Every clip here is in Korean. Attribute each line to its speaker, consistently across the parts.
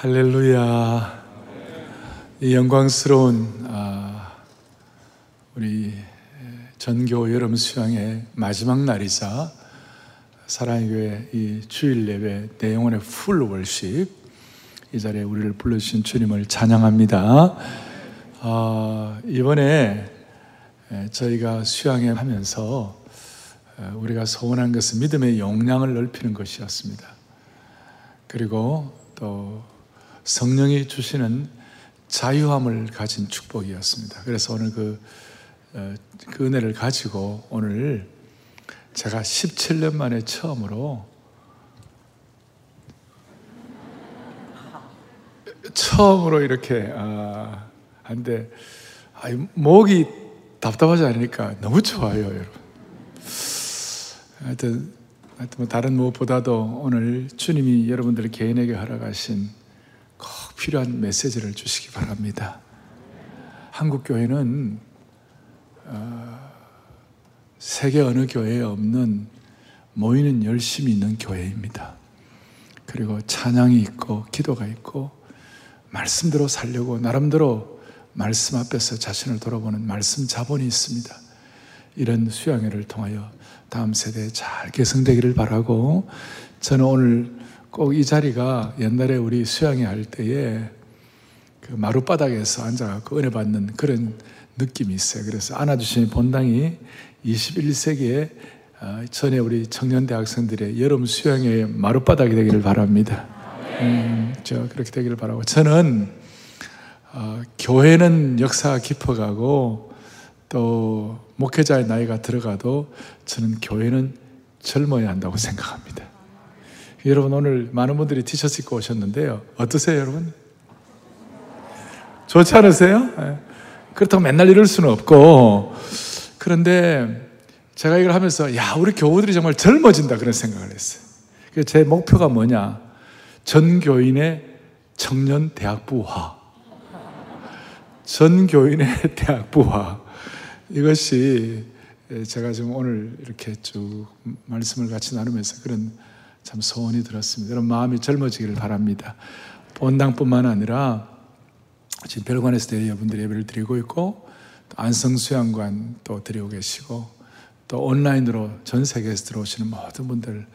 Speaker 1: 할렐루야. 이 영광스러운 아, 우리 전교 여름 수양의 마지막 날이자 사랑의 교회 이 주일 예배 내 영혼의 풀 월십 이 자리에 우리를 불러주신 주님을 찬양합니다. 아, 이번에 저희가 수양회 하면서 우리가 소원한 것은 믿음의 용량을 넓히는 것이었습니다. 그리고 또 성령이 주시는 자유함을 가진 축복이었습니다. 그래서 오늘 그, 어, 그 은혜를 가지고 오늘 제가 17년 만에 처음으로 처음으로 이렇게 아, 한데 아, 목이 답답하지 않으니까 너무 좋아요, 여러분. 하여튼, 하여튼 뭐 다른 무엇보다도 오늘 주님이 여러분들 개인에게 허락하신 꼭 필요한 메시지를 주시기 바랍니다. 한국 교회는 어, 세계 어느 교회에 없는 모이는 열심이 있는 교회입니다. 그리고 찬양이 있고 기도가 있고 말씀대로 살려고 나름대로 말씀 앞에서 자신을 돌아보는 말씀 자본이 있습니다. 이런 수양회를 통하여 다음 세대에 잘 개성되기를 바라고 저는 오늘 꼭 이 자리가 옛날에 우리 수양회 할 때에 그 마룻바닥에서 앉아갖고 은혜 받는 그런 느낌이 있어요. 그래서 안아주신 본당이 21세기에 어, 전에 우리 청년 대학생들의 여름 수양회 마룻바닥이 되기를 바랍니다. 음, 저 그렇게 되기를 바라고 저는 어, 교회는 역사가 깊어가고 또 목회자의 나이가 들어가도 저는 교회는 젊어야 한다고 생각합니다. 여러분 오늘 많은 분들이 티셔츠 입고 오셨는데요. 어떠세요, 여러분? 좋지 않으세요? 예. 그렇다고 맨날 이럴 수는 없고 그런데 제가 이걸 하면서 야 우리 교우들이 정말 젊어진다 그런 생각을 했어요. 제 목표가 뭐냐? 전 교인의 청년 대학부화, 전 교인의 대학부화 이것이 제가 지금 오늘 이렇게 쭉 말씀을 같이 나누면서 그런 참 소원이 들었습니다. 여러분 마음이 젊어지기를 바랍니다. 본당뿐만 아니라 지금 별관에서 여러분들이 예배를 드리고 있고 안성수양관 또 드리고 계시고 또 온라인으로 전 세계에서 들어오시는 모든 분들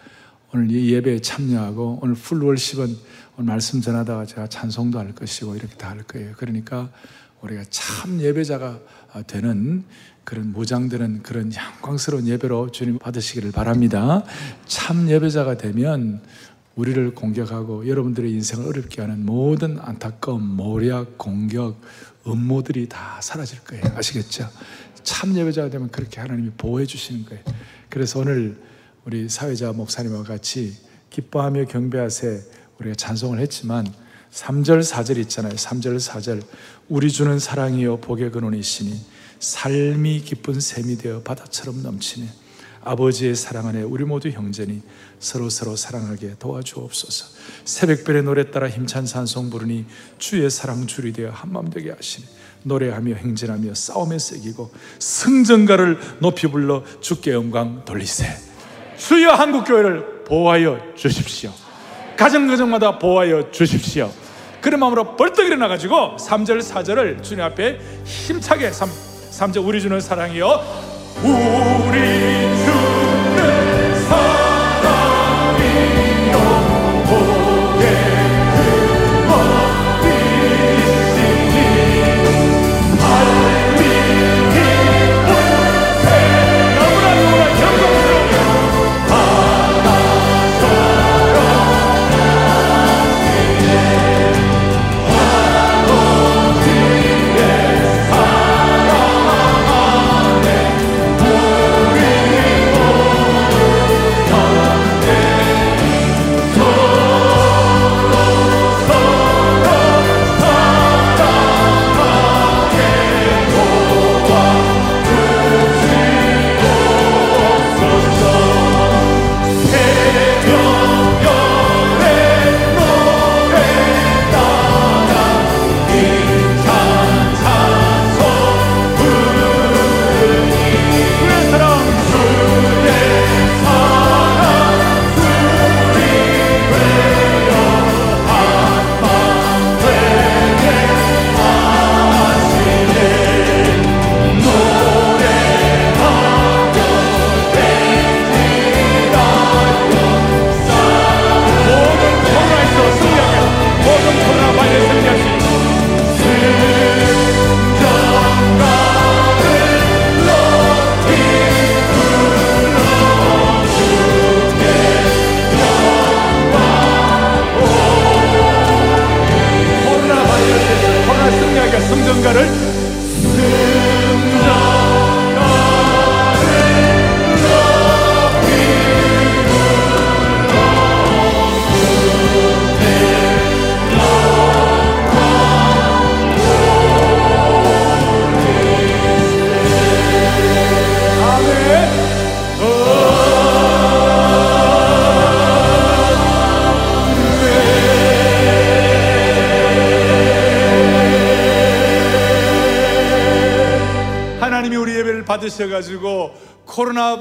Speaker 1: 오늘 이 예배에 참여하고 오늘 풀월십은 오늘 말씀 전하다가 제가 찬송도 할 것이고 이렇게 다 할 거예요. 그러니까 우리가 참 예배자가 되는 그런 무장되는 그런 영광스러운 예배로 주님 받으시기를 바랍니다. 참 예배자가 되면 우리를 공격하고 여러분들의 인생을 어렵게 하는 모든 안타까움, 모략, 공격, 음모들이 다 사라질 거예요. 아시겠죠? 참 예배자가 되면 그렇게 하나님이 보호해 주시는 거예요. 그래서 오늘 우리 사회자 목사님과 같이 기뻐하며 경배하세 우리가 찬송을 했지만 3절, 4절 있잖아요. 3절, 4절. 우리 주는 사랑이요 복의 근원이시니 삶이 기쁜 샘이 되어 바다처럼 넘치네. 아버지의 사랑 안에 우리 모두 형제니 서로 서로 사랑하게 도와주옵소서. 새벽별의 노래 따라 힘찬 산송 부르니 주의 사랑 줄이 되어 한마음 되게 하시네. 노래하며 행진하며 싸움에 새기고 승전가를 높이 불러 주께 영광 돌리세. 주여 한국 교회를 보호하여 주십시오. 가정 가정마다 보호하여 주십시오. 그런 마음으로 벌떡 일어나가지고 3절 4절을 주님 앞에 힘차게 3, 3절 우리 주는 사랑이요 우리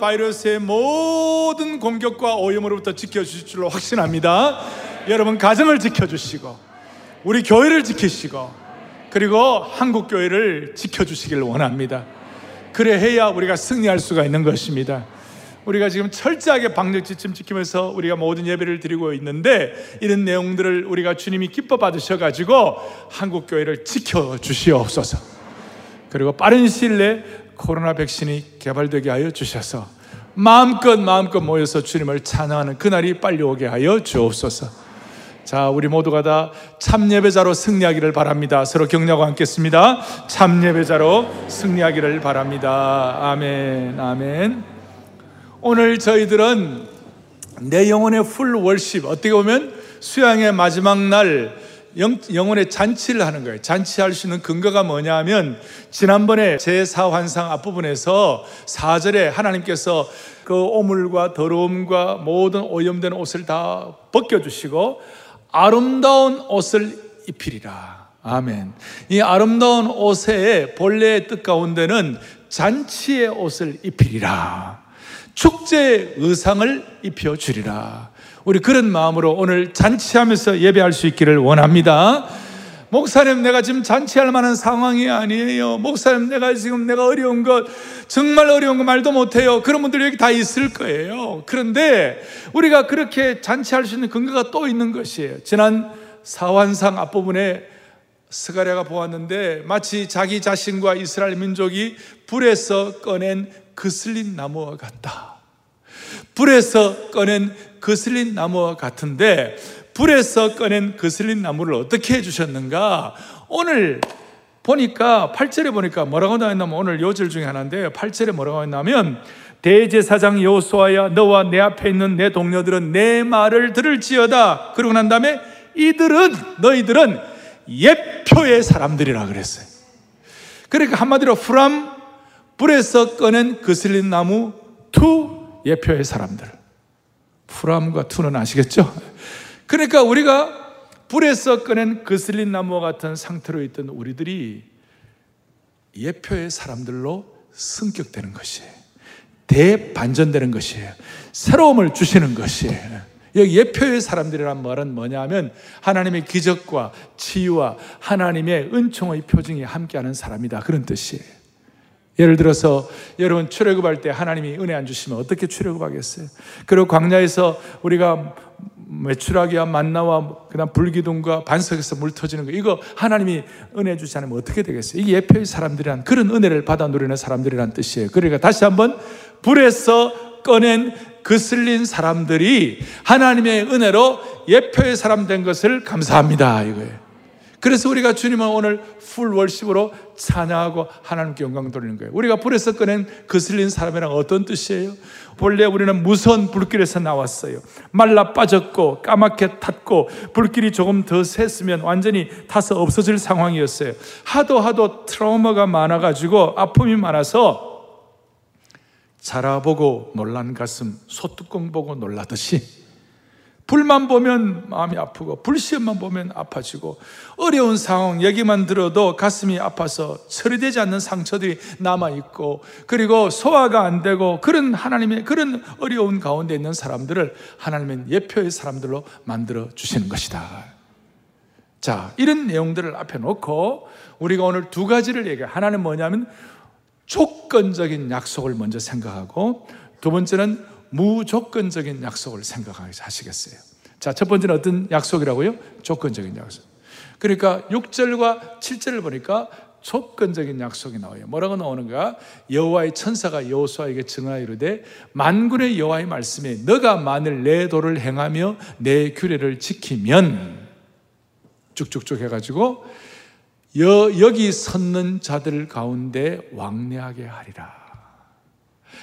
Speaker 1: 바이러스의 모든 공격과 오염으로부터 지켜주실 줄로 확신합니다. 여러분 가정을 지켜주시고 우리 교회를 지키시고 그리고 한국 교회를 지켜주시길 원합니다. 그래 해야 우리가 승리할 수가 있는 것입니다. 우리가 지금 철저하게 방역 지침 지키면서 우리가 모든 예배를 드리고 있는데 이런 내용들을 우리가 주님이 기뻐 받으셔 가지고 한국 교회를 지켜 주시옵소서. 그리고 빠른 시일 내에 코로나 백신이 개발되게 하여 주셔서 마음껏 마음껏 모여서 주님을 찬양하는 그날이 빨리 오게 하여 주옵소서. 자, 우리 모두가 다 참예배자로 승리하기를 바랍니다. 서로 격려하고 앉겠습니다. 참예배자로 승리하기를 바랍니다. 아멘, 아멘. 오늘 저희들은 내 영혼의 풀 월십, 어떻게 보면 수양의 마지막 날 영, 영혼의 잔치를 하는 거예요. 잔치할 수 있는 근거가 뭐냐 하면 지난번에 제4환상 앞부분에서 4절에 하나님께서 그 오물과 더러움과 모든 오염된 옷을 다 벗겨주시고 아름다운 옷을 입히리라. 아멘. 이 아름다운 옷의 본래의 뜻 가운데는 잔치의 옷을 입히리라. 축제 의상을 입혀 주리라. 우리 그런 마음으로 오늘 잔치하면서 예배할 수 있기를 원합니다. 목사님, 내가 지금 잔치할 만한 상황이 아니에요. 목사님, 내가 지금 내가 어려운 것, 정말 어려운 거 말도 못해요. 그런 분들이 여기 다 있을 거예요. 그런데 우리가 그렇게 잔치할 수 있는 근거가 또 있는 것이에요. 지난 사환상 앞부분에 스가랴가 보았는데 마치 자기 자신과 이스라엘 민족이 불에서 꺼낸 그슬린 나무와 같다. 불에서 꺼낸 그슬린 나무와 같은데 불에서 꺼낸 그슬린 나무를 어떻게 해주셨는가? 오늘 보니까 8절에 보니까 뭐라고 나왔냐면 오늘 요절 중에 하나인데 8절에 뭐라고 했냐면 대제사장 여호수아야 너와 내 앞에 있는 내 동료들은 내 말을 들을지어다 그러고 난 다음에 이들은 너희들은 예표의 사람들이라 그랬어요 그러니까 한마디로 프람 불에서 꺼낸 그슬린 나무 to 예표의 사람들 from과 to는 아시겠죠? 그러니까 우리가 불에서 꺼낸 그슬린 나무와 같은 상태로 있던 우리들이 예표의 사람들로 승격되는 것이에요. 대반전되는 것이에요. 새로움을 주시는 것이에요. 여기 예표의 사람들이란 말은 뭐냐면 하나님의 기적과 치유와 하나님의 은총의 표징이 함께하는 사람이다. 그런 뜻이에요. 예를 들어서 여러분 출애굽할 때 하나님이 은혜 안 주시면 어떻게 출애굽하겠어요? 그리고 광야에서 우리가 매출하기와 만나와 그다음 불기둥과 반석에서 물 터지는 거 이거 하나님이 은혜 주지 않으면 어떻게 되겠어요? 이게 예표의 사람들이란 그런 은혜를 받아 누리는 사람들이란 뜻이에요. 그러니까 다시 한번 불에서 꺼낸 그슬린 사람들이 하나님의 은혜로 예표의 사람 된 것을 감사합니다 이거예요. 그래서 우리가 주님을 오늘 풀 월십으로 찬양하고 하나님께 영광 돌리는 거예요. 우리가 불에서 꺼낸 거슬린 사람이란 어떤 뜻이에요? 본래 우리는 무서운 불길에서 나왔어요. 말라 빠졌고 까맣게 탔고 불길이 조금 더 샜으면 완전히 타서 없어질 상황이었어요. 하도 하도 트라우마가 많아가지고 아픔이 많아서 자라보고 놀란 가슴 소뚜껑 보고 놀라듯이 불만 보면 마음이 아프고 불시험만 보면 아파지고 어려운 상황 얘기만 들어도 가슴이 아파서 처리되지 않는 상처들이 남아 있고 그리고 소화가 안 되고 그런 하나님의 그런 어려운 가운데 있는 사람들을 하나님의 예표의 사람들로 만들어 주시는 것이다. 자, 이런 내용들을 앞에 놓고 우리가 오늘 두 가지를 얘기해. 하나는 뭐냐면 조건적인 약속을 먼저 생각하고 두 번째는 무조건적인 약속을 생각하시겠어요. 자, 첫 번째는 어떤 약속이라고요? 조건적인 약속. 그러니까 6절과 7절을 보니까 조건적인 약속이 나와요. 뭐라고 나오는가? 여호와의 천사가 여호수아에게 증하이르되 만군의 여호와의 말씀에 너가 만일 내 도를 행하며 내 규례를 지키면 쭉쭉쭉 해가지고 여, 여기 섰는 자들 가운데 왕래하게 하리라.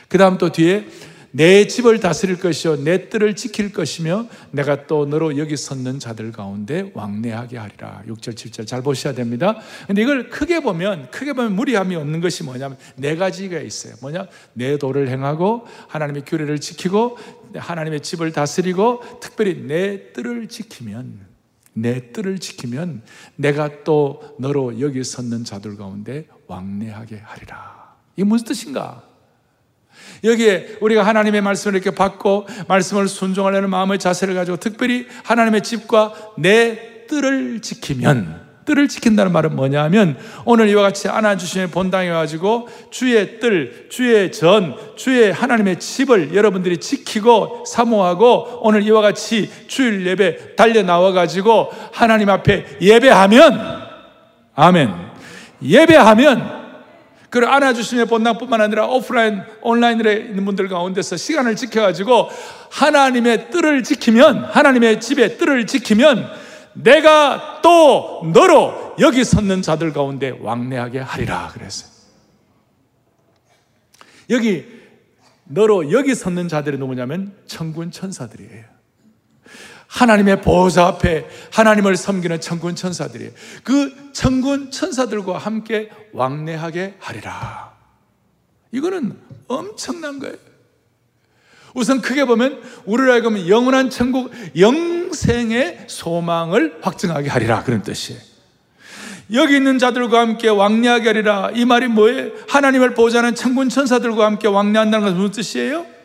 Speaker 1: 그 다음 또 뒤에 내 집을 다스릴 것이요 내 뜰을 지킬 것이며 내가 또 너로 여기 섰는 자들 가운데 왕래하게 하리라. 6절 7절 잘 보셔야 됩니다. 근데 이걸 크게 보면 크게 보면 무리함이 없는 것이 뭐냐면 네 가지가 있어요. 뭐냐? 내 도를 행하고 하나님의 규례를 지키고 하나님의 집을 다스리고 특별히 내 뜰을 지키면 내 뜰을 지키면 내가 또 너로 여기 섰는 자들 가운데 왕래하게 하리라. 이게 무슨 뜻인가? 여기에 우리가 하나님의 말씀을 이렇게 받고 말씀을 순종하려는 마음의 자세를 가지고 특별히 하나님의 집과 내 뜰을 지키면 뜰을 지킨다는 말은 뭐냐면 오늘 이와 같이 안아주시는 본당에 가지고 주의 뜰, 주의 전, 주의 하나님의 집을 여러분들이 지키고 사모하고 오늘 이와 같이 주일 예배 달려 나와 가지고 하나님 앞에 예배하면 아멘. 예배하면 그 안아주심의 본당뿐만 아니라 오프라인, 온라인에 있는 분들 가운데서 시간을 지켜가지고 하나님의 뜰을 지키면, 하나님의 집의 뜰을 지키면 내가 또 너로 여기 섰는 자들 가운데 왕래하게 하리라 그랬어요. 여기 너로 여기 섰는 자들이 누구냐면 천군 천사들이에요. 하나님의 보호자 앞에 하나님을 섬기는 천군 천사들이에요. 그 천군 천사들과 함께 왕래하게 하리라. 이거는 엄청난 거예요. 우선 크게 보면 우리를 하여금 영원한 천국 영생의 소망을 확증하게 하리라 그런 뜻이에요. 여기 있는 자들과 함께 왕래하게 하리라 이 말이 뭐예요? 하나님을 보자는 천군 천사들과 함께 왕래한다는 것은 무슨 뜻이에요?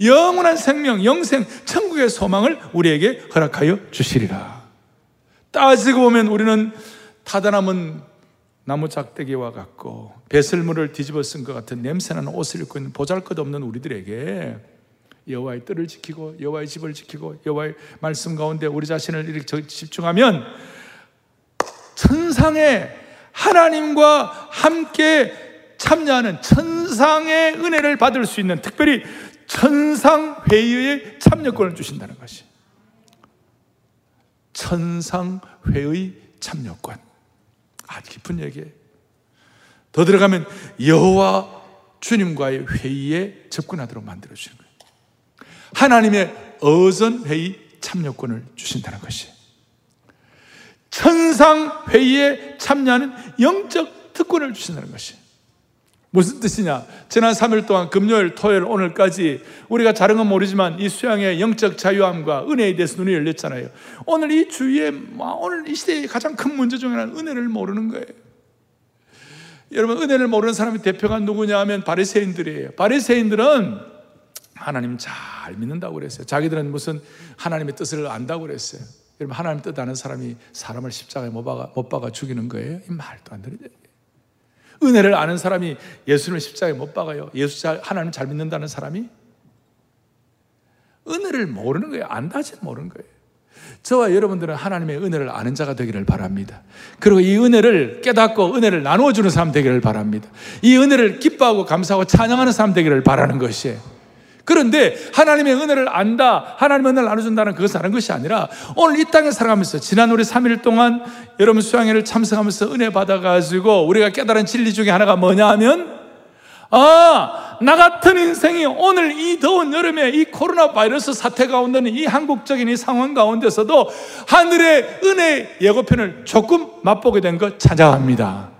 Speaker 1: 영원한 생명, 영생, 천국의 소망을 우리에게 허락하여 주시리라. 따지고 보면 우리는 타다남은 나무 작대기와 같고 배설물을 뒤집어 쓴 것 같은 냄새나는 옷을 입고 있는 보잘것없는 우리들에게 여호와의 뜰을 지키고 여호와의 집을 지키고 여호와의 말씀 가운데 우리 자신을 이렇게 집중하면 천상의 하나님과 함께 참여하는 천상의 은혜를 받을 수 있는 특별히 천상 회의의 참여권을 주신다는 것이 천상 회의 참여권 아주 깊은 얘기예요. 더 들어가면 여호와 주님과의 회의에 접근하도록 만들어 주는 거예요. 하나님의 어선 회의 참여권을 주신다는 것이 천상 회의에 참여하는 영적 특권을 주신다는 것이 무슨 뜻이냐? 지난 3일 동안 금요일, 토요일, 오늘까지 우리가 다른 건 모르지만 이 수양의 영적 자유함과 은혜에 대해서 눈이 열렸잖아요. 오늘 이 주위에, 오늘 이 시대의 가장 큰 문제 중에 하나는 은혜를 모르는 거예요. 여러분, 은혜를 모르는 사람의 대표가 누구냐 하면 바리새인들이에요. 바리새인들은 하나님 잘 믿는다고 그랬어요. 자기들은 무슨 하나님의 뜻을 안다고 그랬어요. 여러분, 하나님 뜻 아는 사람이 사람을 십자가에 못 박아, 못 박아 죽이는 거예요? 이 말도 안 되는 은혜를 아는 사람이 예수님을 십자가에 못 박아요. 예수 잘, 하나님 잘 믿는다는 사람이 은혜를 모르는 거예요. 안다지 모르는 거예요. 저와 여러분들은 하나님의 은혜를 아는 자가 되기를 바랍니다. 그리고 이 은혜를 깨닫고 은혜를 나누어주는 사람 되기를 바랍니다. 이 은혜를 기뻐하고 감사하고 찬양하는 사람 되기를 바라는 것이에요. 그런데 하나님의 은혜를 안다, 하나님의 은혜를 나눠준다는 그것을 아는 것이 아니라 오늘 이 땅에 살아가면서 지난 우리 3일 동안 여러분 수양회를 참석하면서 은혜 받아가지고 우리가 깨달은 진리 중에 하나가 뭐냐 하면 아, 나 같은 인생이 오늘 이 더운 여름에 이 코로나 바이러스 사태 가운데는 이 한국적인 이 상황 가운데서도 하늘의 은혜 예고편을 조금 맛보게 된것 찬양합니다.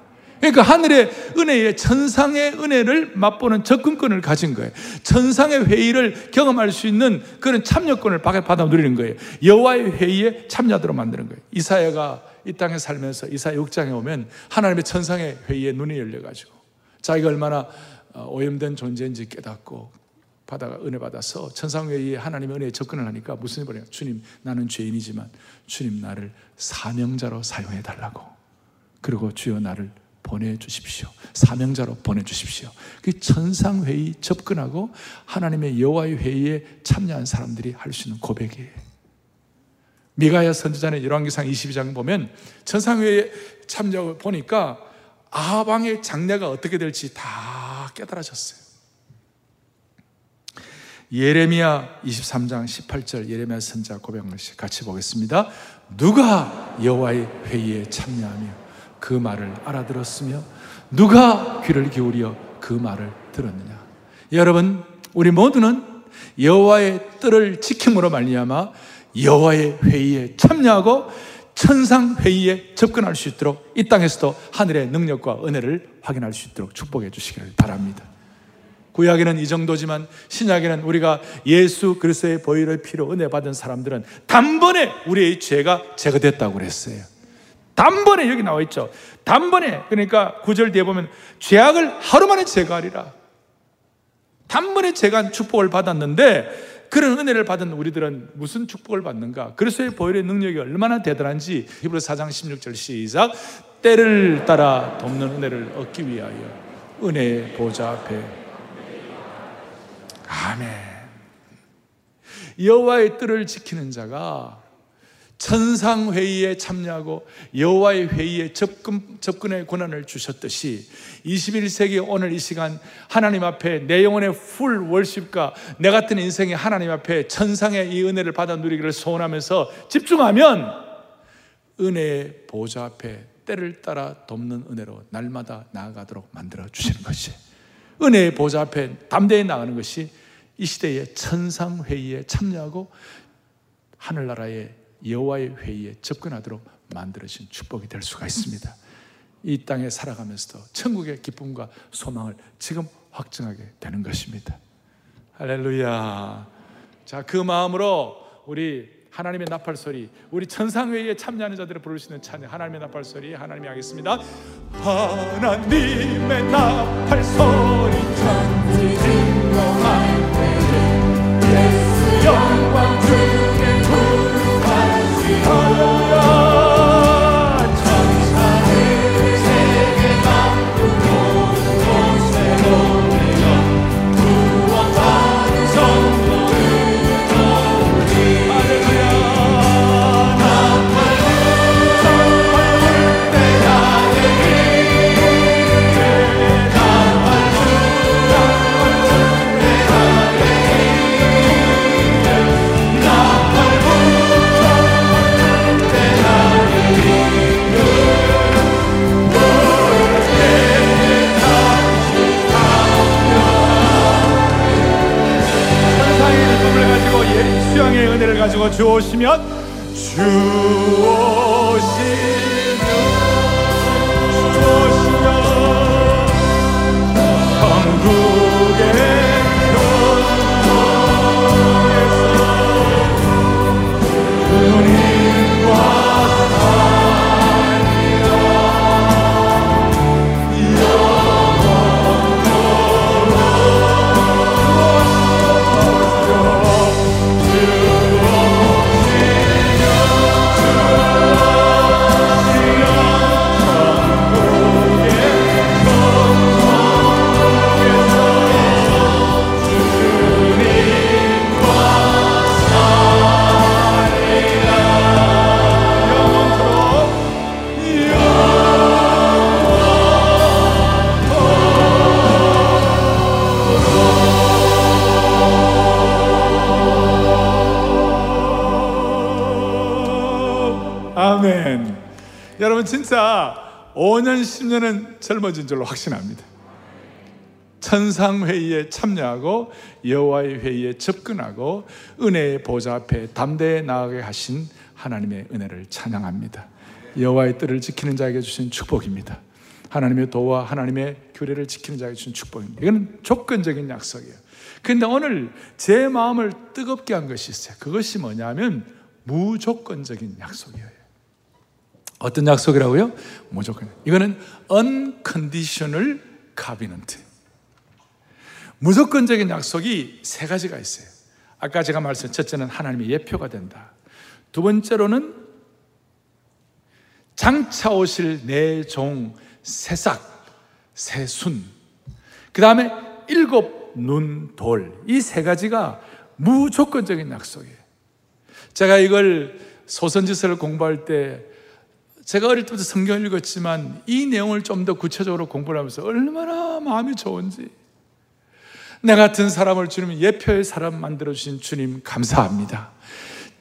Speaker 1: 그러니까 하늘의 은혜의 천상의 은혜를 맛보는 접근권을 가진 거예요. 천상의 회의를 경험할 수 있는 그런 참여권을 받아 누리는 거예요. 여호와의 회의에 참여하도록 만드는 거예요. 이사야가 이 땅에 살면서 이사야 6장에 오면 하나님의 천상의 회의에 눈이 열려 가지고 자기가 얼마나 어, 오염된 존재인지 깨닫고 받아가 은혜 받아서 천상회의에 하나님의 은혜에 접근을 하니까 무슨 말이에요? 주님, 나는 죄인이지만 주님 나를 사명자로 사용해 달라고. 그리고 주여 나를 보내주십시오. 사명자로 보내주십시오. 그 천상회의 접근하고 하나님의 여호와의 회의에 참여한 사람들이 할 수 있는 고백이에요. 미가야 선지자의 열왕기상 22장 보면 천상회의에 참여를 보니까 아방의 장래가 어떻게 될지 다 깨달아졌어요. 예레미야 23장 18절 예레미야 선자 고백을 같이 보겠습니다. 누가 여호와의 회의에 참여하며 그 말을 알아들었으며 누가 귀를 기울여 그 말을 들었느냐. 여러분, 우리 모두는 여호와의 뜰을 지킴으로 말미암아 여호와의 회의에 참여하고 천상 회의에 접근할 수 있도록 이 땅에서도 하늘의 능력과 은혜를 확인할 수 있도록 축복해 주시기를 바랍니다. 구약에는 이 정도지만 신약에는 우리가 예수 그리스도의 보혈의 피로 은혜 받은 사람들은 단번에 우리의 죄가 제거됐다고 그랬어요.
Speaker 2: 단번에 여기 나와 있죠. 단번에 그러니까 구절 뒤에 보면 죄악을 하루 만에 제거하리라. 단번에 제가 축복을 받았는데 그런 은혜를 받은 우리들은 무슨 축복을 받는가? 그리스도의 보혈의 능력이 얼마나 대단한지 히브리 4장 16절 시작 때를 따라 돕는 은혜를 얻기 위하여 은혜의 보좌 앞에 아멘. 여호와의 뜰을 지키는 자가 천상 회의에 참여하고 여호와의 회의에 접근 접근의 권한을 주셨듯이 21세기 오늘 이 시간 하나님 앞에 내 영혼의 풀 월십과 내 같은 인생이 하나님 앞에 천상의 이 은혜를 받아 누리기를 소원하면서 집중하면 은혜의 보좌 앞에 때를 따라 돕는 은혜로 날마다 나아가도록 만들어 주시는 것이 은혜의 보좌 앞에 담대히 나가는 것이 이 시대의 천상 회의에 참여하고 하늘나라의 여호와의 회의에 접근하도록 만들어진 축복이 될 수가 있습니다. 이 땅에 살아가면서도 천국의 기쁨과 소망을 지금 확증하게 되는 것입니다. 할렐루야. 자, 그 마음으로 우리 하나님의 나팔 소리, 우리 천상회의에 참여하는 자들을 부를 수 있는 찬양, 하나님의 나팔 소리, 하나님이 하겠습니다. 하나님의 나팔 소리, 천지 주 오시면 주 오시면 5년 10년은 젊어진 줄로 확신합니다. 천상 회의에 참여하고 여호와의 회의에 접근하고 은혜의 보좌 앞에 담대히 나아가게 하신 하나님의 은혜를 찬양합니다. 여호와의 뜰을 지키는 자에게 주신 축복입니다. 하나님의 도와 하나님의 규례를 지키는 자에게 주신 축복입니다. 이건 조건적인 약속이에요. 근데 오늘 제 마음을 뜨겁게 한 것이 있어요. 그것이 뭐냐면 무조건적인 약속이에요. 어떤 약속이라고요? 무조건. 이거는 unconditional covenant. 무조건적인 약속이 세 가지가 있어요. 아까 제가 말씀 첫째는 하나님의 예표가 된다. 두 번째로는 장차 오실 내 종 새싹, 새순. 그 다음에 일곱 눈 돌. 이 세 가지가 무조건적인 약속이에요. 제가 이걸 소선지서를 공부할 때 제가 어릴 때부터 성경을 읽었지만 이 내용을 좀 더 구체적으로 공부를 하면서 얼마나 마음이 좋은지 내 같은 사람을 주님 예표의 사람 만들어 주신 주님 감사합니다.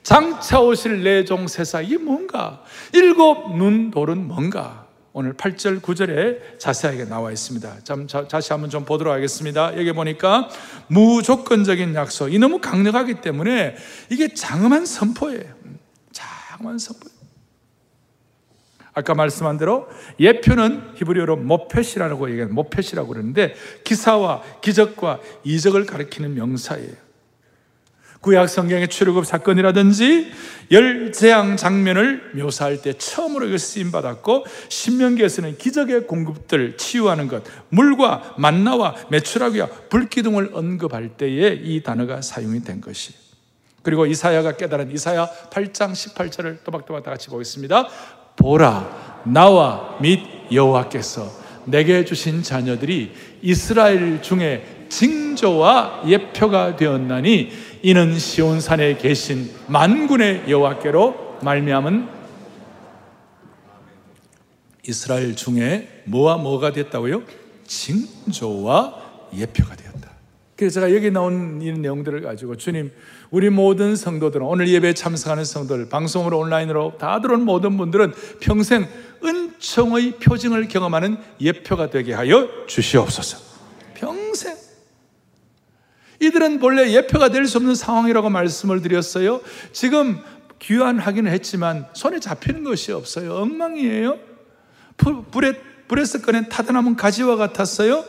Speaker 2: 장차 오실 내종 세사 이게 뭔가? 일곱 눈 돌은 뭔가? 오늘 8절 9절에 자세하게 나와 있습니다. 참 다시 한번 좀 보도록 하겠습니다. 여기 보니까 무조건적인 약속. 이 너무 강력하기 때문에 이게 장엄한 선포예요. 장엄한 선포. 아까 말씀한 대로 예표는 히브리어로 모펫이라고 얘기하는 모펫이라고 그러는데 기사와 기적과 이적을 가리키는 명사예요. 구약 성경의 출애굽 사건이라든지 열 재앙 장면을 묘사할 때 처음으로 이걸 쓰임 받았고 신명기에서는 기적의 공급들 치유하는 것, 물과 만나와 메추라기와 불기둥을 언급할 때에 이 단어가 사용이 된 것이. 그리고 이사야가 깨달은 이사야 8장 18절을 또박또박 다 같이 보겠습니다. 보라 나와 및 여호와께서 내게 주신 자녀들이 이스라엘 중에 징조와 예표가 되었나니 이는 시온 산에 계신 만군의 여호와께로 말미암은 이스라엘 중에 뭐와 뭐가 됐다고요? 징조와 예표가 되었다. 그래서 제가 여기 나온 이 내용들을 가지고 주님, 우리 모든 성도들은 오늘 예배에 참석하는 성도들, 방송으로 온라인으로 다 들어온 모든 분들은 평생 은총의 표징을 경험하는 예표가 되게 하여 주시옵소서. 평생. 이들은 본래 예표가 될 수 없는 상황이라고 말씀을 드렸어요. 지금 귀환 하기는 했지만 손에 잡히는 것이 없어요. 엉망이에요. 불에, 불에서 꺼낸 타다남은 가지와 같았어요.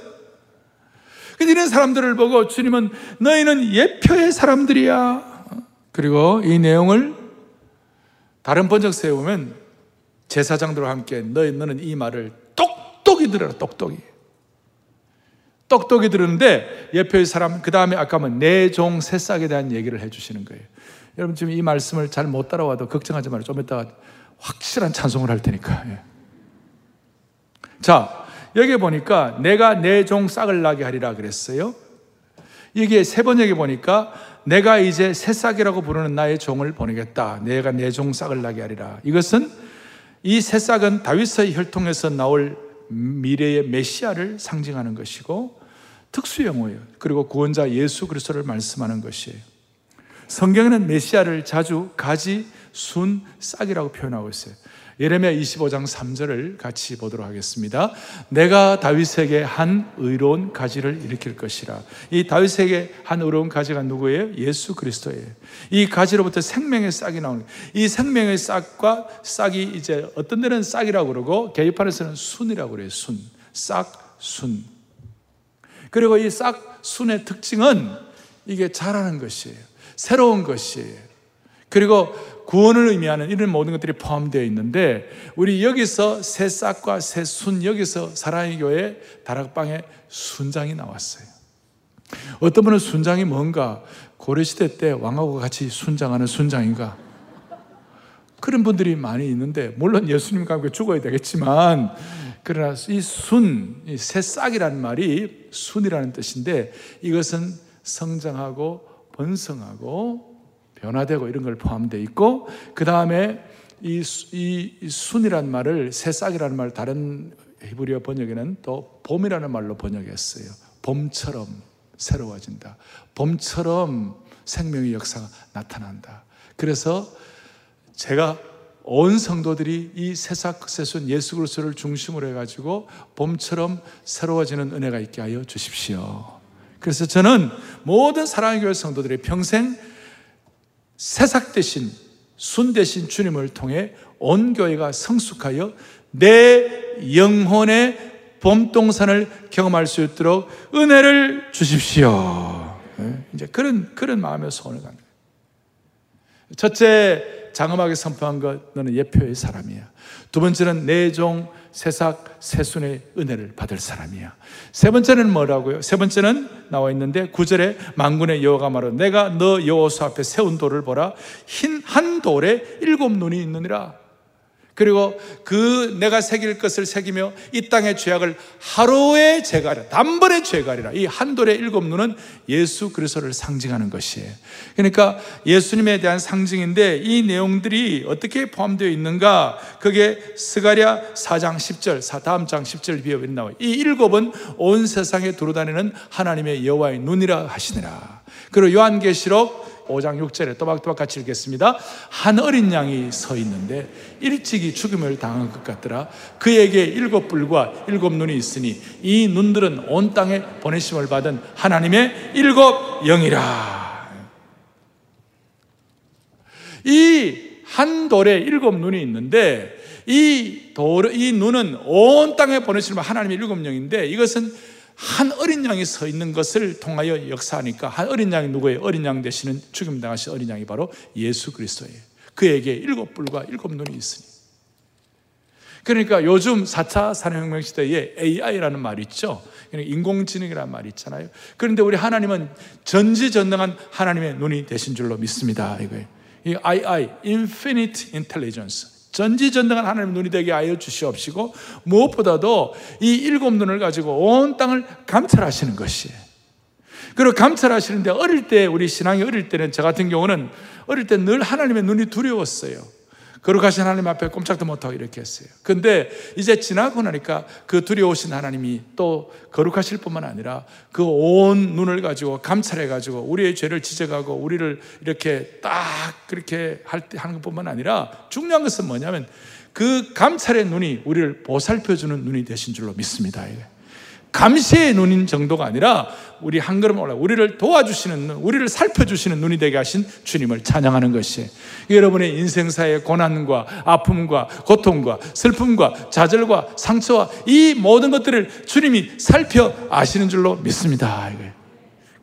Speaker 2: 근데 이런 사람들을 보고 주님은 너희는 예표의 사람들이야. 그리고 이 내용을 다른 번역서에 보면 제사장들과 함께 너희 너는 이 말을 똑똑히 들어라 똑똑히. 똑똑히 들었는데 예표의 사람 그 다음에 아까 뭐 내종 새싹에 대한 얘기를 해주시는 거예요. 여러분 지금 이 말씀을 잘 못 따라와도 걱정하지 말아요. 좀 이따가 확실한 찬송을 할 테니까. 예. 자 여기 보니까 내가 내 종 싹을 나게 하리라 그랬어요. 이게 세 번역에 보니까 내가 이제 새싹이라고 부르는 나의 종을 보내겠다. 내가 내 종 싹을 나게 하리라. 이것은 이 새싹은 다윗의 혈통에서 나올 미래의 메시아를 상징하는 것이고 특수영어예요. 그리고 구원자 예수 그리스도를 말씀하는 것이에요. 성경에는 메시아를 자주 가지, 순, 싹이라고 표현하고 있어요. 예레미야 25장 3절을 같이 보도록 하겠습니다. 내가 다윗에게 한 의로운 가지를 일으킬 것이라. 이 다윗에게 한 의로운 가지가 누구예요? 예수 그리스도예요. 이 가지로부터 생명의 싹이 나오는 이 생명의 싹과 싹이 이제 어떤 데는 싹이라고 그러고 개입판에서는 순이라고 그래요. 순. 싹, 순. 그리고 이 싹, 순의 특징은 이게 자라는 것이에요. 새로운 것이에요. 그리고 구원을 의미하는 이런 모든 것들이 포함되어 있는데 우리 여기서 새 싹과 새 순 여기서 사랑의 교회 다락방에 순장이 나왔어요. 어떤 분은 순장이 뭔가 고려시대 때 왕하고 같이 순장하는 순장인가 그런 분들이 많이 있는데 물론 예수님과 함께 죽어야 되겠지만 그러나 이 순, 이 새싹이라는 말이 순이라는 뜻인데 이것은 성장하고 번성하고 변화되고 이런 걸 포함되어 있고 그 다음에 이, 이 순이라는 말을 새싹이라는 말 다른 히브리어 번역에는 또 봄이라는 말로 번역했어요. 봄처럼 새로워진다. 봄처럼 생명의 역사가 나타난다. 그래서 제가 온 성도들이 이 새싹 새순 예수 그리스도를 중심으로 해가지고 봄처럼 새로워지는 은혜가 있게 하여 주십시오. 그래서 저는 모든 사랑의 교회 성도들의 평생 새싹 대신 순 대신 주님을 통해 온 교회가 성숙하여 내 영혼의 봄동산을 경험할 수 있도록 은혜를 주십시오. 네, 이제 그런 그런 마음의 소원을 갖는 첫째 장엄하게 선포한 것 너는 예표의 사람이야. 두 번째는 내종 새싹 새순의 은혜를 받을 사람이야. 세 번째는 뭐라고요? 세 번째는 나와 있는데 구절에 만군의 여호가 말하 내가 너 여호수 앞에 세운 돌을 보라 흰 한 돌에 일곱 눈이 있느니라. 그리고 그 내가 새길 것을 새기며 이 땅의 죄악을 하루에 제가리라. 단번에 제가리라. 이 한 돌의 일곱 눈은 예수 그리스도를 상징하는 것이에요. 그러니까 예수님에 대한 상징인데 이 내용들이 어떻게 포함되어 있는가? 그게 스가랴 4장 10절 다음 장 10절 비어 나와요 이 일곱은 온 세상에 두루다니는 하나님의 여호와의 눈이라 하시니라. 그리고 요한계시록 5장 6절에 또박또박 같이 읽겠습니다. 한 어린 양이 서 있는데 일찍이 죽음을 당한 것 같더라. 그에게 일곱 뿔과 일곱 눈이 있으니 이 눈들은 온 땅에 보내심을 받은 하나님의 일곱 영이라. 이 한 돌에 일곱 눈이 있는데 이 돌, 이 눈은 온 땅에 보내시는 하나님의 일곱 영인데 이것은 한 어린 양이 서 있는 것을 통하여 역사하니까 한 어린 양이 누구예요? 어린 양 되시는 죽임 당하신 어린 양이 바로 예수 그리스도예요. 그에게 일곱 뿔과 일곱 눈이 있으니. 그러니까 요즘 4차 산업혁명 시대에 AI라는 말이 있죠. 그러니까 인공지능이라는 말이 있잖아요. 그런데 우리 하나님은 전지전능한 하나님의 눈이 되신 줄로 믿습니다. 이거예요. 이 II, Infinite Intelligence. 전지전능한 하나님 눈이 되게 하여 주시옵시고 무엇보다도 이 일곱 눈을 가지고 온 땅을 감찰하시는 것이에요. 그리고 감찰하시는데 어릴 때 우리 신앙이 어릴 때는 저 같은 경우는 어릴 때 늘 하나님의 눈이 두려웠어요. 거룩하신 하나님 앞에 꼼짝도 못하고 이렇게 했어요. 근데 이제 지나고 나니까 그 두려우신 하나님이 또 거룩하실 뿐만 아니라 그 온 눈을 가지고 감찰해 가지고 우리의 죄를 지적하고 우리를 이렇게 딱 그렇게 할 때 하는 것 뿐만 아니라 중요한 것은 뭐냐면 그 감찰의 눈이 우리를 보살펴 주는 눈이 되신 줄로 믿습니다. 감시의 눈인 정도가 아니라 우리 한 걸음 올라 우리를 도와주시는 눈, 우리를 살펴주시는 눈이 되게 하신 주님을 찬양하는 것이 여러분의 인생사의 고난과 아픔과 고통과 슬픔과 좌절과 상처와 이 모든 것들을 주님이 살펴 아시는 줄로 믿습니다.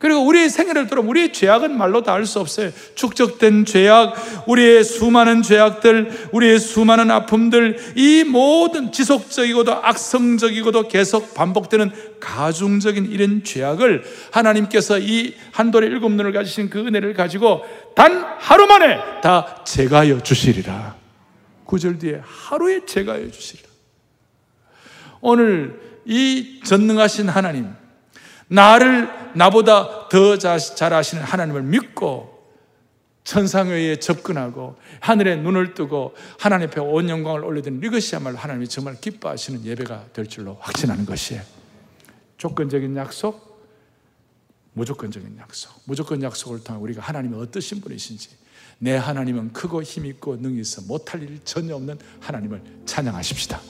Speaker 2: 그리고 우리의 생애를 들어 우리의 죄악은 말로 다할수 없어요. 축적된 죄악, 우리의 수많은 죄악들, 우리의 수많은 아픔들, 이 모든 지속적이고도 악성적이고도 계속 반복되는 가중적인 이런 죄악을 하나님께서 이 한돌의 일곱 눈을 가지신 그 은혜를 가지고 단 하루 만에 다 제가하여 주시리라. 구절 뒤에 하루에 제가하여 주시리라. 오늘 이 전능하신 하나님, 나를 나보다 더 잘 아시는 하나님을 믿고 천상회에 접근하고 하늘에 눈을 뜨고 하나님 앞에 온 영광을 올려드리는 이것이야말로 하나님이 정말 기뻐하시는 예배가 될 줄로 확신하는 것이에요. 조건적인 약속, 무조건적인 약속. 무조건 약속을 통해 우리가 하나님이 어떠신 분이신지 내 하나님은 크고 힘있고 능이 있어 못할 일 전혀 없는 하나님을 찬양하십시다.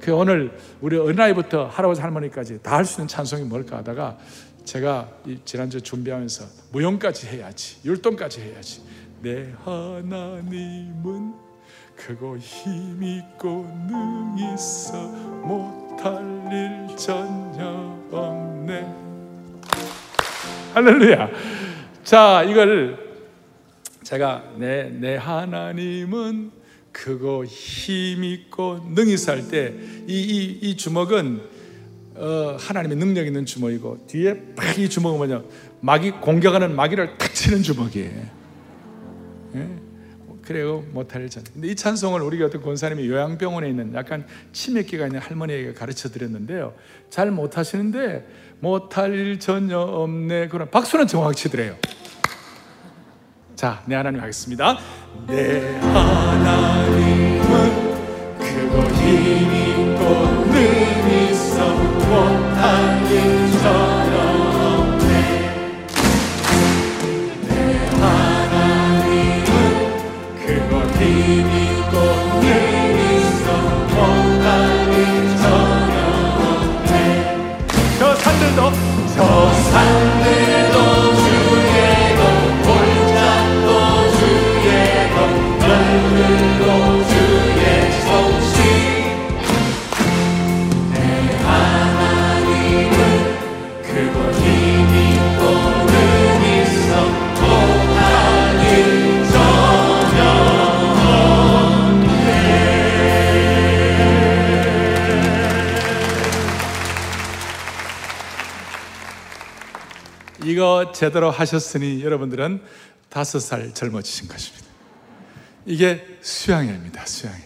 Speaker 2: 그 오늘 우리 어린아이부터 할아버지 할머니까지 다 할 수 있는 찬송이 뭘까 하다가 제가 지난주 준비하면서 무용까지 해야지 율동까지 해야지. 내 하나님은 크고 힘있고 능히 있어 못할 일 전혀 없네. 할렐루야. 자 이걸 제가 내, 내 하나님은 크고 힘있고 능히 살 때 이 이, 이 주먹은 어, 하나님의 능력 있는 주먹이고 뒤에 팍 이 주먹은 뭐냐 마귀 공격하는 마귀를 탁 치는 주먹이에요. 예? 그래요 못할 전. 근데 이 찬송을 우리 어떤 권사님이 요양병원에 있는 약간 치매기가 있는 할머니에게 가르쳐 드렸는데요. 잘 못하시는데 못할 일 전혀 없네. 그런 박수는 정확히 치더래요. 자, 내 하나님 하겠습니다. 내 하나님은 크고 힘있고 능히 있어 일전 제대로 하셨으니 여러분들은 다섯 살 젊어지신 것입니다. 이게 수양회입니다 수양회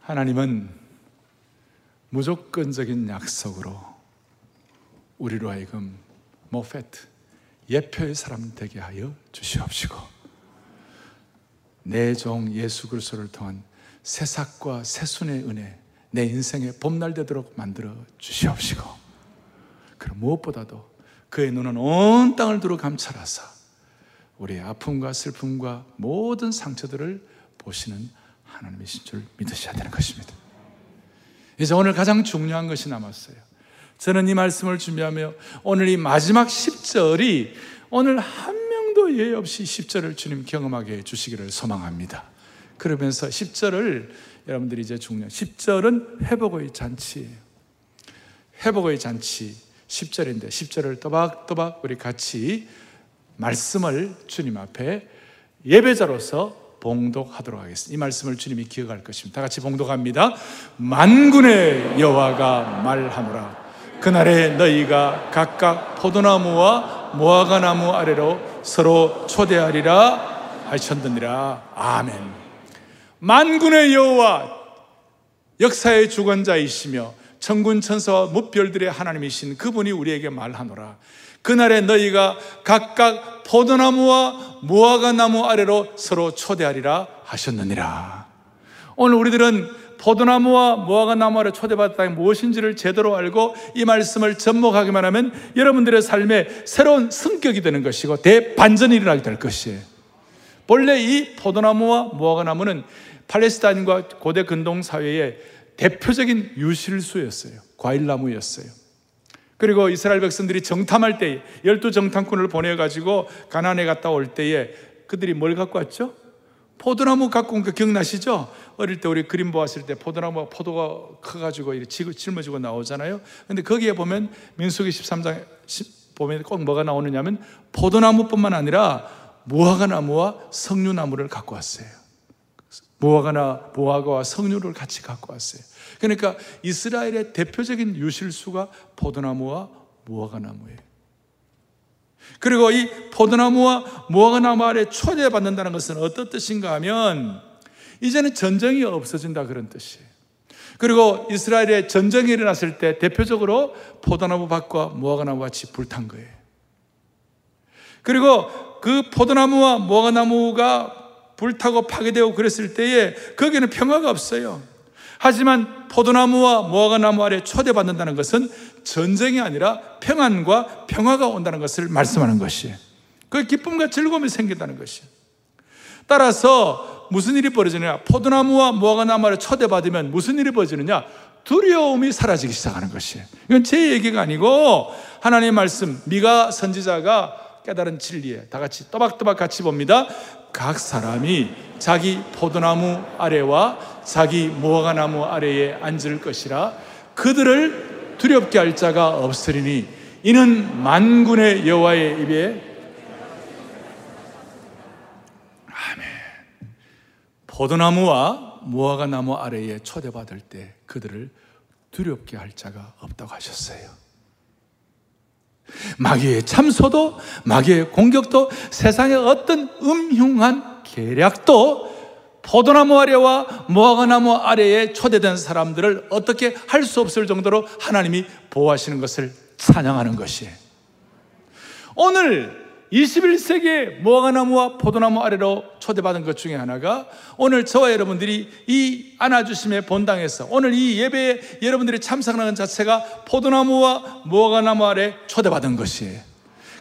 Speaker 2: 하나님은 무조건적인 약속으로 우리로 하여금 모페트 예표의 사람 되게 하여 주시옵시고 내 종 예수 그리스도를 통한 새삭과 새순의 은혜 내 인생의 봄날 되도록 만들어 주시옵시고 그럼 무엇보다도 그의 눈은 온 땅을 두루 감찰하사 우리의 아픔과 슬픔과 모든 상처들을 보시는 하나님이신 줄 믿으셔야 되는 것입니다. 이제 오늘 가장 중요한 것이 남았어요. 저는 이 말씀을 준비하며 오늘 이 마지막 10절이 오늘 한 명도 예외 없이 10절을 주님 경험하게 해주시기를 소망합니다. 그러면서 10절을 여러분들이 이제 중요한 10절은 회복의 잔치예요. 회복의 잔치 10절인데 10절을 또박또박 우리 같이 말씀을 주님 앞에 예배자로서 봉독하도록 하겠습니다. 이 말씀을 주님이 기억할 것입니다. 다 같이 봉독합니다. 만군의 여호와가 말하노라. 그날에 너희가 각각 포도나무와 무화과나무 아래로 서로 초대하리라 하셨느니라. 아멘. 만군의 여호와 역사의 주관자이시며 천군 천사와 무별들의 하나님이신 그분이 우리에게 말하노라. 그날에 너희가 각각 포도나무와 무화과 나무 아래로 서로 초대하리라 하셨느니라. 오늘 우리들은 포도나무와 무화과 나무 아래 초대받았다 무엇인지를 제대로 알고 이 말씀을 접목하기만 하면 여러분들의 삶에 새로운 성격이 되는 것이고 대반전이 일어나게 될 것이에요. 본래 이 포도나무와 무화과 나무는 팔레스타인과 고대 근동 사회의 대표적인 유실수였어요. 과일나무였어요. 그리고 이스라엘 백성들이 정탐할 때 열두 정탐꾼을 보내가지고 가난에 갔다 올 때에 그들이 뭘 갖고 왔죠? 포도나무 갖고 온 거 기억나시죠? 어릴 때 우리 그림 보았을 때 포도나무가 포도가 커가지고 이렇게 짊어지고 나오잖아요. 근데 거기에 보면 민수기 13장 보면 꼭 뭐가 나오느냐면 포도나무뿐만 아니라 무화과나무와 석류나무를 갖고 왔어요. 무화과나 무화과와 석류를 같이 갖고 왔어요. 그러니까 이스라엘의 대표적인 유실수가 포도나무와 무화과나무예요. 그리고 이 포도나무와 무화과나무 아래 초대받는다는 것은 어떤 뜻인가 하면 이제는 전쟁이 없어진다 그런 뜻이에요. 그리고 이스라엘에 전쟁이 일어났을 때 대표적으로 포도나무 밭과 무화과나무 밭이 불탄 거예요. 그리고 그 포도나무와 무화과나무가 불타고 파괴되고 그랬을 때에 거기는 평화가 없어요. 하지만 포도나무와 무화과나무 아래 초대받는다는 것은 전쟁이 아니라 평안과 평화가 온다는 것을 말씀하는 것이에요. 그 기쁨과 즐거움이 생긴다는 것이에요. 따라서 무슨 일이 벌어지느냐? 포도나무와 무화과나무 아래 초대받으면 무슨 일이 벌어지느냐? 두려움이 사라지기 시작하는 것이에요. 이건 제 얘기가 아니고 하나님의 말씀, 미가 선지자가 깨달은 진리에 다 같이 또박또박 같이 봅니다. 각 사람이 자기 포도나무 아래와 자기 무화과나무 아래에 앉을 것이라 그들을 두렵게 할 자가 없으리니 이는 만군의 여호와의 입에 아멘. 포도나무와 무화과나무 아래에 초대받을 때 그들을 두렵게 할 자가 없다고 하셨어요. 마귀의 참소도 마귀의 공격도 세상의 어떤 음흉한 계략도 포도나무 아래와 무화과나무 아래에 초대된 사람들을 어떻게 할 수 없을 정도로 하나님이 보호하시는 것을 찬양하는 것이에요. 오늘 21세기의 무화과나무와 포도나무 아래로 초대받은 것 중에 하나가 오늘 저와 여러분들이 이 안아주심의 본당에서 오늘 이 예배에 여러분들이 참석하는 자체가 포도나무와 무화과나무 아래 초대받은 것이에요.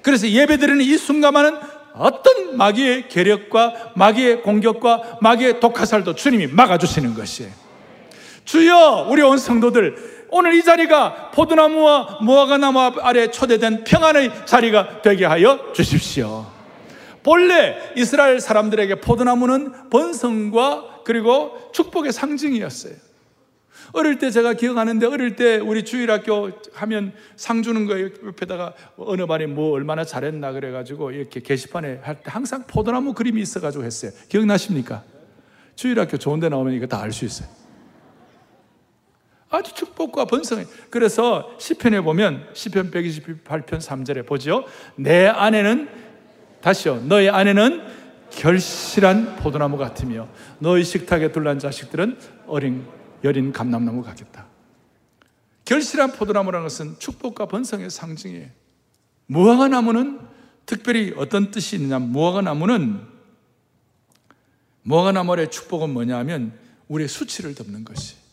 Speaker 2: 그래서 예배드리는 이 순간만은 어떤 마귀의 계력과 마귀의 공격과 마귀의 독화살도 주님이 막아주시는 것이에요. 주여, 우리 온 성도들, 오늘 이 자리가 포도나무와 무화과나무 아래 초대된 평안의 자리가 되게 하여 주십시오. 본래 이스라엘 사람들에게 포도나무는 번성과 그리고 축복의 상징이었어요. 어릴 때 제가 기억하는데 어릴 때 우리 주일학교 하면 상 주는 거 옆에다가 어느 반이 뭐 얼마나 잘했나 그래가지고 이렇게 게시판에 할 때 항상 포도나무 그림이 있어가지고 했어요. 기억나십니까? 주일학교 좋은 데 나오면 이거 다 알 수 있어요. 아주 축복과 번성해. 그래서 시편에 보면 시편 128편 3절에 보죠. 내 아내는 다시요. 너의 아내는 결실한 포도나무 같으며 너의 식탁에 둘러앉은 자식들은 어린 여린 감람나무 같겠다. 결실한 포도나무라는 것은 축복과 번성의 상징이에요. 무화과 나무는 특별히 어떤 뜻이 있느냐? 무화과 나무는 무화과 나무의 축복은 뭐냐면 우리의 수치를 덮는 것이.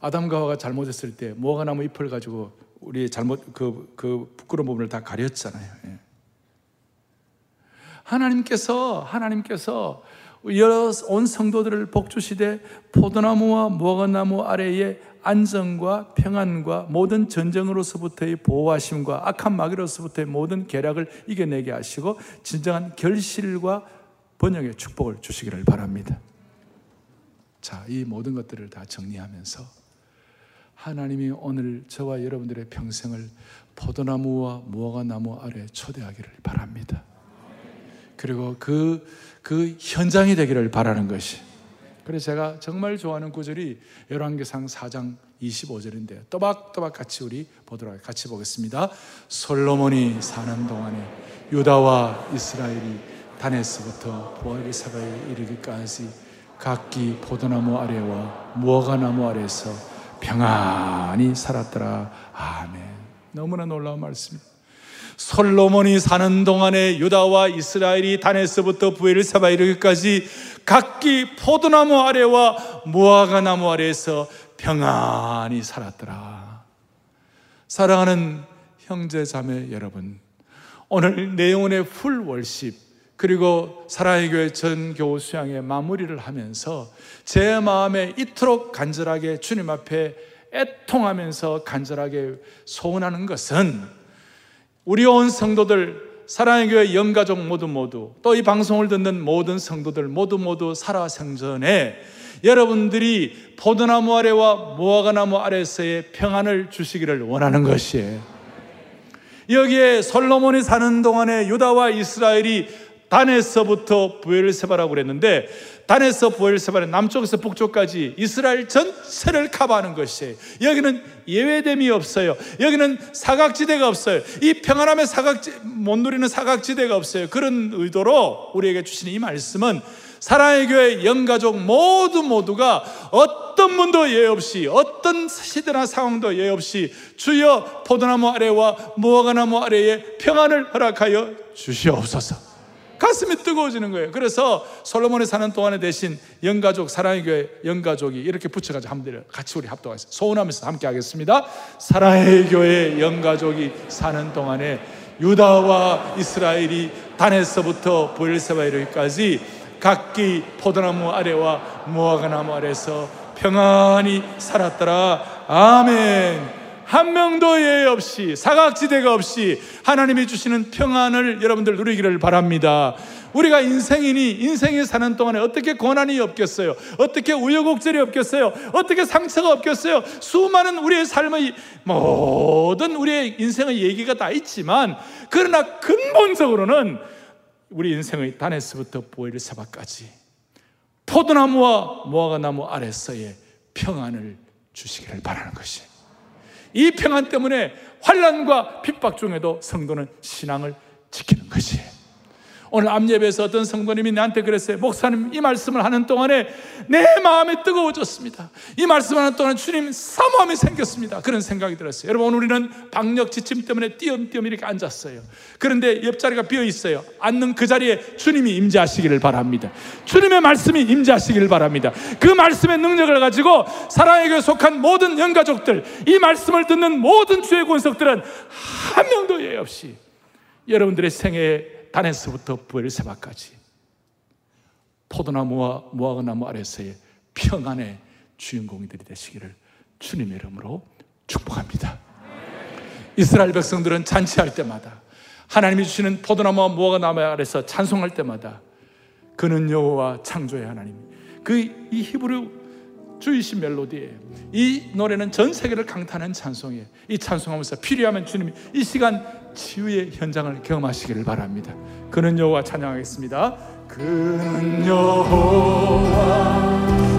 Speaker 2: 아담과 하와가 잘못했을 때 무화과나무 잎을 가지고 우리 잘못 그, 그 부끄러운 부분을 다 가렸잖아요. 예. 하나님께서 하나님께서 여러 온 성도들을 복주시되 포도나무와 무화과나무 아래에 안정과 평안과 모든 전쟁으로서부터의 보호하심과 악한 마귀로서부터의 모든 계략을 이겨내게 하시고 진정한 결실과 번영의 축복을 주시기를 바랍니다. 자, 이 모든 것들을 다 정리하면서 하나님이 오늘 저와 여러분들의 평생을 포도나무와 무화과 나무 아래 초대하기를 바랍니다. 그리고 그, 그 현장이 되기를 바라는 것이. 그래서 제가 정말 좋아하는 구절이 열왕기상 4장 25절인데요. 또박또박 같이 우리 보도록 같이 보겠습니다. 솔로몬이 사는 동안에 유다와 이스라엘이 단에서부터 보아리사바에 이르기까지 각기 포도나무 아래와 무화과나무 아래에서 평안히 살았더라. 아멘. 너무나 놀라운 말씀입니다. 솔로몬이 사는 동안에 유다와 이스라엘이 단에서부터 부엘 사바 이르기까지 각기 포도나무 아래와 무화과 나무 아래에서 평안히 살았더라. 사랑하는 형제 자매 여러분, 오늘 내용의 풀 월십 그리고 사랑의 교회 전 교우 수양의 마무리를 하면서 제 마음에 이토록 간절하게 주님 앞에 애통하면서 간절하게 소원하는 것은 우리 온 성도들 사랑의 교회 영가족 모두 모두 또 이 방송을 듣는 모든 성도들 모두 모두 살아 생전에 여러분들이 포도나무 아래와 무화과나무 아래에서의 평안을 주시기를 원하는 것이에요. 여기에 솔로몬이 사는 동안에 유다와 이스라엘이 단에서부터 부엘세바라고 그랬는데 단에서 부엘세바는 남쪽에서 북쪽까지 이스라엘 전체를 커버하는 것이에요. 여기는 예외됨이 없어요. 여기는 사각지대가 없어요. 이 평안함의 사각지 못 누리는 사각지대가 없어요. 그런 의도로 우리에게 주신 이 말씀은 사랑의 교회 영가족 모두 모두가 어떤 분도 예 없이 어떤 시대나 상황도 예 없이 주여 포도나무 아래와 무화과나무 아래에 평안을 허락하여 주시옵소서. 가슴이 뜨거워지는 거예요. 그래서 솔로몬이 사는 동안에 대신 영가족 사랑의 교회 영가족이 이렇게 붙여가지고 한번 같이 우리 합동해서 소원하면서 함께 하겠습니다. 사랑의 교회 영가족이 사는 동안에 유다와 이스라엘이 단에서부터 보엘세바 이르기까지 각기 포도나무 아래와 무화과나무 아래서 평안히 살았더라. 아멘. 한 명도 예외 없이 사각지대가 없이 하나님이 주시는 평안을 여러분들 누리기를 바랍니다. 우리가 인생이니 인생에 사는 동안에 어떻게 고난이 없겠어요? 어떻게 우여곡절이 없겠어요? 어떻게 상처가 없겠어요? 수많은 우리의 삶의 모든 우리의 인생의 얘기가 다 있지만 그러나 근본적으로는 우리 인생의 단에서부터 보이를 사바까지 포도나무와 무화과나무 아래서의 평안을 주시기를 바라는 것이 이 평안 때문에 환란과 핍박 중에도 성도는 신앙을 지키는 것이에요. 오늘 암예배에서 어떤 성도님이 나한테 그랬어요. 목사님, 이 말씀을 하는 동안에 내 마음이 뜨거워졌습니다. 이 말씀을 하는 동안 주님 사모함이 생겼습니다. 그런 생각이 들었어요. 여러분, 오늘 우리는 박력 지침 때문에 띄엄띄엄 이렇게 앉았어요. 그런데 옆자리가 비어 있어요. 앉는 그 자리에 주님이 임재하시기를 바랍니다. 주님의 말씀이 임재하시기를 바랍니다. 그 말씀의 능력을 가지고 사랑에게 속한 모든 영가족들, 이 말씀을 듣는 모든 주의 권석들은 한 명도 예 없이 여러분들의 생애에 단에서부터 부엘세바까지 포도나무와 무화과나무 아래서의 평안의 주인공들이 되시기를 주님의 이름으로 축복합니다. 이스라엘 백성들은 잔치할 때마다 하나님이 주시는 포도나무와 무화과나무 아래서 찬송할 때마다 그는 여호와 창조의 하나님. 그 이 히브리 주이신 멜로디예요. 이 노래는 전 세계를 강타하는 찬송이에요. 이 찬송하면서 필요하면 주님이 이 시간 치유의 현장을 경험하시기를 바랍니다. 그는 여호와 찬양하겠습니다. 그는 여호와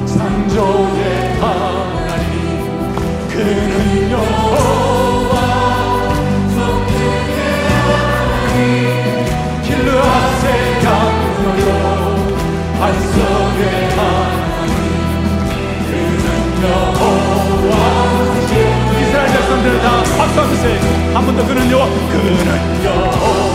Speaker 2: 창조의 하나님 그는 여호와 박수하면서 한번 더 그는 여호와 그는 여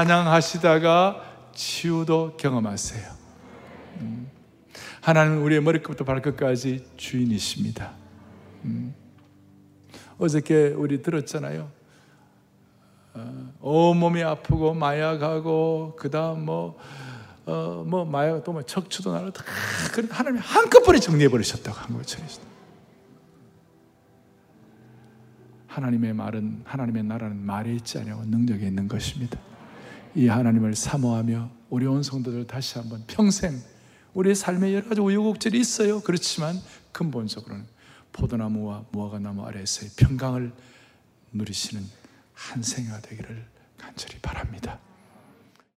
Speaker 2: 찬양하시다가 치유도 경험하세요. 음. 하나님은 우리의 머리끝부터 발끝까지 주인이십니다. 음. 어저께 우리 들었잖아요. 어, 온몸이 아프고 마약하고 그다음 뭐 어, 뭐 마약 또뭐 척추도 나고 다 그런 하나님이 한꺼번에 정리해 버리셨다고 한 것처럼 하나님의 말은 하나님의 나라는 말에 있지 않냐고 능력에 있는 것입니다. 이 하나님을 사모하며 온 성도들 다시 한번 평생 우리의 삶에 여러 가지 우여곡절이 있어요. 그렇지만 근본적으로는 포도나무와 무화과나무 아래에서의 평강을 누리시는 한 생애가 되기를 간절히 바랍니다.